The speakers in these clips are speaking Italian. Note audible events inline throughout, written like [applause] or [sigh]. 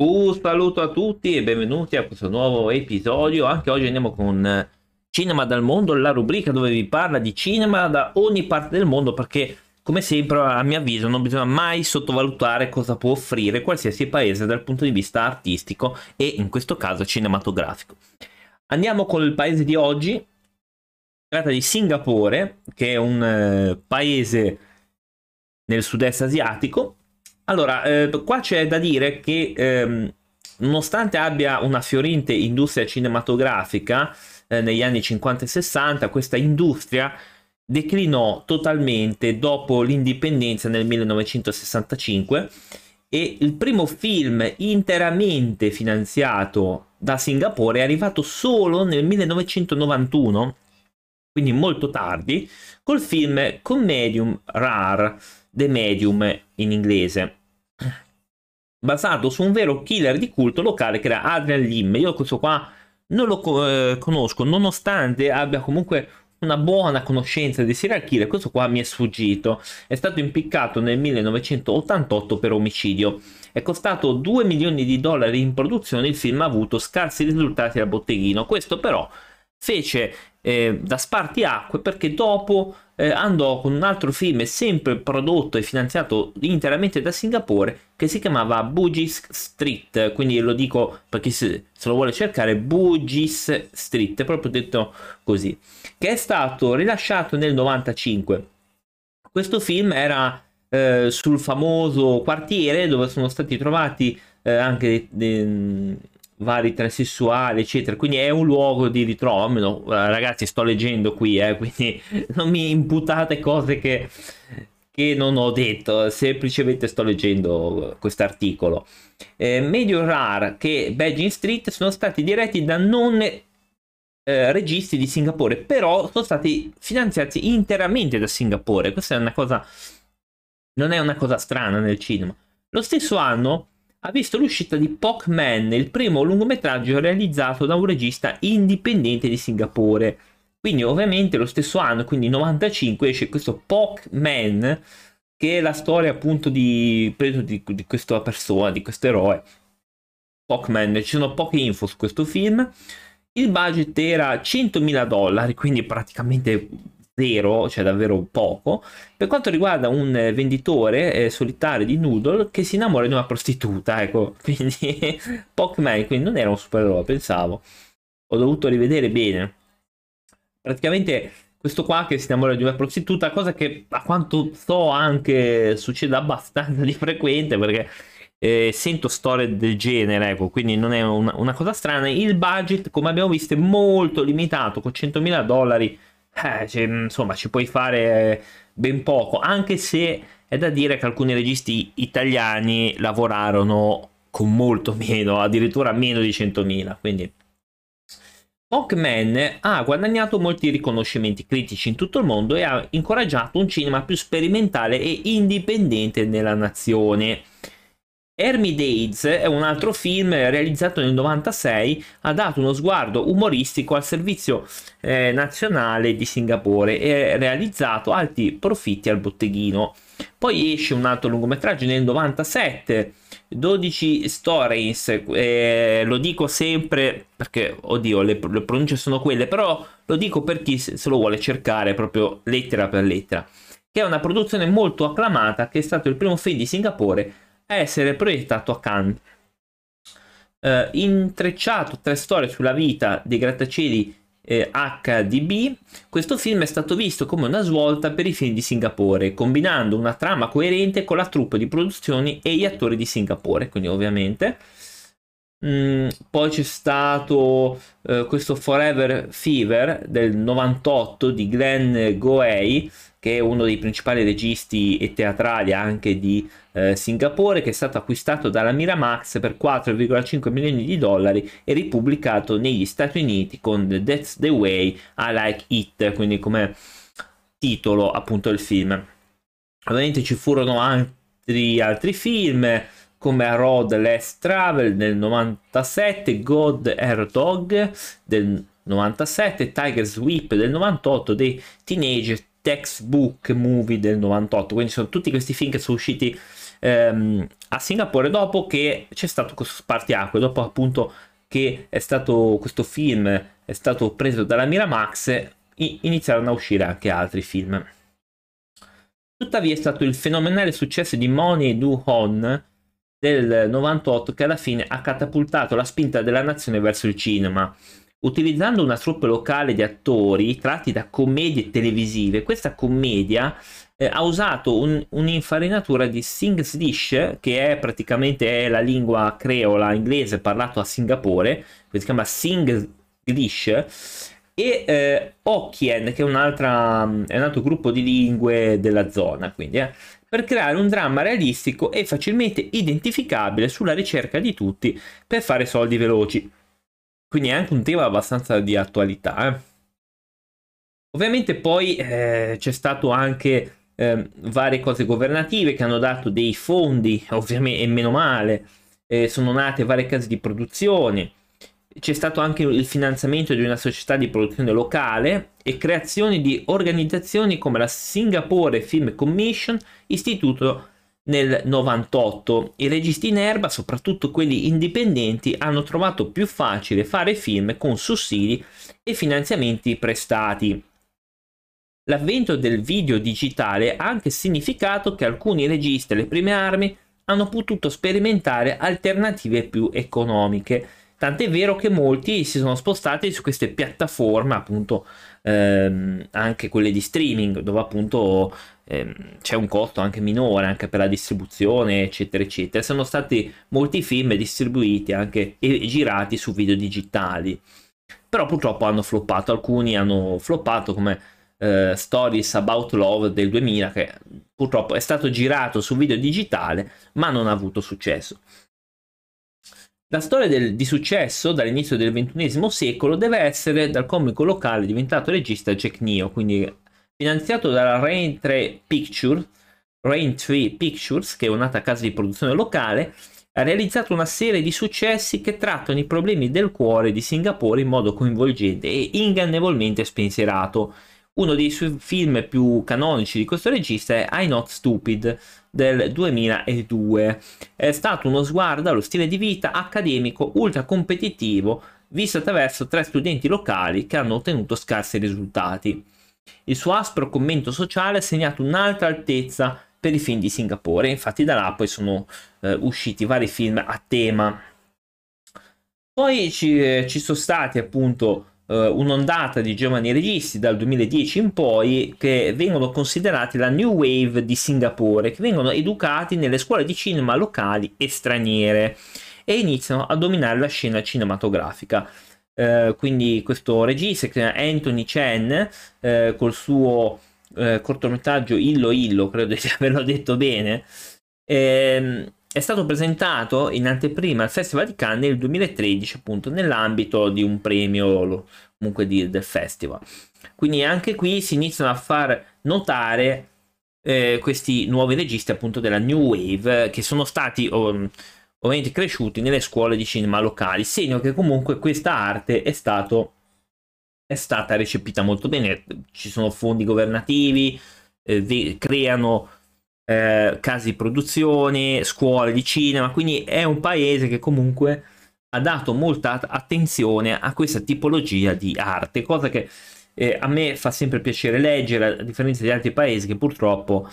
Un saluto a tutti e benvenuti a questo nuovo episodio. Anche oggi andiamo con Cinema dal mondo, la rubrica dove vi parla di cinema da ogni parte del mondo perché come sempre a mio avviso non bisogna mai sottovalutare cosa può offrire qualsiasi paese dal punto di vista artistico e in questo caso cinematografico. Andiamo con il paese di oggi. Si tratta di Singapore, che è un eh, paese nel sud-est asiatico allora, eh, qua c'è da dire che ehm, nonostante abbia una fiorente industria cinematografica eh, negli anni 50 e 60, questa industria declinò totalmente dopo l'indipendenza nel 1965 e il primo film interamente finanziato da Singapore è arrivato solo nel 1991, quindi molto tardi, col film Comedium Rare, The Medium in inglese basato su un vero killer di culto locale che era Adrian Lim. Io questo qua non lo eh, conosco, nonostante abbia comunque una buona conoscenza di serial killer, questo qua mi è sfuggito. È stato impiccato nel 1988 per omicidio. È costato 2 milioni di dollari in produzione, il film ha avuto scarsi risultati al botteghino. Questo però fece eh, da spartiacque perché dopo eh, andò con un altro film sempre prodotto e finanziato interamente da Singapore che si chiamava Bugis Street. Quindi lo dico per chi se, se lo vuole cercare Bugis Street proprio detto così che è stato rilasciato nel 95 questo film era eh, sul famoso quartiere dove sono stati trovati eh, anche de, vari transessuali, eccetera. Quindi è un luogo di ritrovo. Almeno, eh, ragazzi, sto leggendo qui, eh, [laughs] quindi non mi imputate cose che, che non ho detto, semplicemente sto leggendo questo articolo. Eh, Medio Rare che Beijing Street sono stati diretti da non eh, registi di Singapore, però sono stati finanziati interamente da Singapore. Questa è una cosa, non è una cosa strana nel cinema. Lo stesso anno ha visto l'uscita di Pokman, il primo lungometraggio realizzato da un regista indipendente di Singapore. Quindi ovviamente lo stesso anno, quindi 95, esce questo Pokman, che è la storia appunto di, di, di questa persona, di questo eroe. Pokman, ci sono poche info su questo film. Il budget era 100.000 dollari, quindi praticamente zero, cioè davvero poco, per quanto riguarda un venditore eh, solitario di noodle che si innamora di una prostituta, ecco, [laughs] quindi Pokémon, quindi non era un supereroe, pensavo. Ho dovuto rivedere bene. Praticamente questo qua che si innamora di una prostituta, cosa che a quanto so anche succede abbastanza di frequente perché eh, sento storie del genere, ecco, quindi non è una, una, cosa strana. Il budget, come abbiamo visto, è molto limitato, con 100.000 dollari eh, cioè, insomma, ci puoi fare ben poco, anche se è da dire che alcuni registi italiani lavorarono con molto meno, addirittura meno di 100.000, quindi... Hawkman ha guadagnato molti riconoscimenti critici in tutto il mondo e ha incoraggiato un cinema più sperimentale e indipendente nella nazione. Hermidades è un altro film realizzato nel 96, ha dato uno sguardo umoristico al servizio eh, nazionale di Singapore e realizzato alti profitti al botteghino. Poi esce un altro lungometraggio nel 97, 12 Stories, eh, lo dico sempre perché, oddio, le, le pronunce sono quelle, però lo dico per chi se lo vuole cercare proprio lettera per lettera, che è una produzione molto acclamata, che è stato il primo film di Singapore a essere proiettato a Cannes. Uh, intrecciato tre storie sulla vita dei grattacieli eh, HDB, questo film è stato visto come una svolta per i film di Singapore, combinando una trama coerente con la troupe di produzioni e gli attori di Singapore, quindi ovviamente. Mm, poi c'è stato uh, questo Forever Fever del 98 di Glenn Goei, che è uno dei principali registi e teatrali anche di eh, Singapore, che è stato acquistato dalla Miramax per 4,5 milioni di dollari e ripubblicato negli Stati Uniti con That's the Way I Like It, quindi come titolo appunto del film. Ovviamente ci furono altri, altri film come A Road Less Travel del 97, God Air Dog del 97, Tiger Sweep del 98, dei Teenage Textbook Movie del 98, quindi sono tutti questi film che sono usciti ehm, a Singapore dopo che c'è stato questo spartiacque, dopo appunto che è stato questo film è stato preso dalla Miramax, iniziarono a uscire anche altri film. Tuttavia è stato il fenomenale successo di Money Do Hon del 98 che alla fine ha catapultato la spinta della nazione verso il cinema. Utilizzando una troupe locale di attori tratti da commedie televisive, questa commedia eh, ha usato un, un'infarinatura di Sing's Dish, che è praticamente è la lingua creola inglese parlato a Singapore, che si chiama Sing's Dish, e eh, Hokkien, che è, è un altro gruppo di lingue della zona, quindi, eh, per creare un dramma realistico e facilmente identificabile sulla ricerca di tutti per fare soldi veloci. Quindi è anche un tema abbastanza di attualità. Eh. Ovviamente poi eh, c'è stato anche eh, varie cose governative che hanno dato dei fondi, ovviamente, e meno male, eh, sono nate varie case di produzione, c'è stato anche il finanziamento di una società di produzione locale e creazione di organizzazioni come la Singapore Film Commission, istituto nel 98. I registi in erba, soprattutto quelli indipendenti, hanno trovato più facile fare film con sussidi e finanziamenti prestati. L'avvento del video digitale ha anche significato che alcuni registi alle prime armi hanno potuto sperimentare alternative più economiche Tant'è vero che molti si sono spostati su queste piattaforme, appunto, ehm, anche quelle di streaming, dove appunto ehm, c'è un costo anche minore anche per la distribuzione, eccetera, eccetera. Sono stati molti film distribuiti anche e girati su video digitali. Però purtroppo hanno floppato, alcuni hanno floppato come eh, Stories About Love del 2000 che purtroppo è stato girato su video digitale ma non ha avuto successo. La storia del, di successo dall'inizio del XXI secolo deve essere dal comico locale diventato regista Jack Neo, quindi finanziato dalla Raintree Pictures, Raintree Pictures, che è un'altra casa di produzione locale, ha realizzato una serie di successi che trattano i problemi del cuore di Singapore in modo coinvolgente e ingannevolmente spensierato. Uno dei suoi film più canonici di questo regista è I Not Stupid del 2002. È stato uno sguardo allo stile di vita accademico ultra competitivo visto attraverso tre studenti locali che hanno ottenuto scarsi risultati. Il suo aspro commento sociale ha segnato un'altra altezza per i film di Singapore, infatti da là poi sono eh, usciti vari film a tema. Poi ci, eh, ci sono stati appunto eh, un'ondata di giovani registi dal 2010 in poi che vengono considerati la new wave di Singapore, che vengono educati nelle scuole di cinema locali e straniere e iniziano a dominare la scena cinematografica. Uh, quindi questo regista che è Anthony Chen uh, col suo uh, cortometraggio Illo Illo, credo di [laughs] averlo detto bene, ehm, è stato presentato in anteprima al Festival di Cannes nel 2013, appunto, nell'ambito di un premio comunque di, del festival. Quindi anche qui si iniziano a far notare eh, questi nuovi registi, appunto, della New Wave, che sono stati oh, ovviamente cresciuti nelle scuole di cinema locali, segno che comunque questa arte è, stato, è stata recepita molto bene. Ci sono fondi governativi, eh, creano eh, case di produzione, scuole di cinema, quindi è un paese che comunque ha dato molta attenzione a questa tipologia di arte, cosa che eh, a me fa sempre piacere leggere, a differenza di altri paesi che purtroppo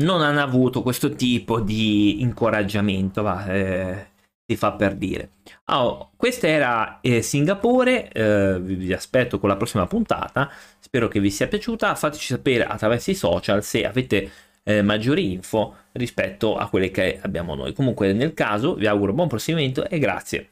non hanno avuto questo tipo di incoraggiamento, va, eh, si fa per dire. Oh, questa era eh, Singapore, eh, vi aspetto con la prossima puntata, spero che vi sia piaciuta, fateci sapere attraverso i social se avete eh, maggiori info rispetto a quelle che abbiamo noi. Comunque nel caso vi auguro buon proseguimento e grazie.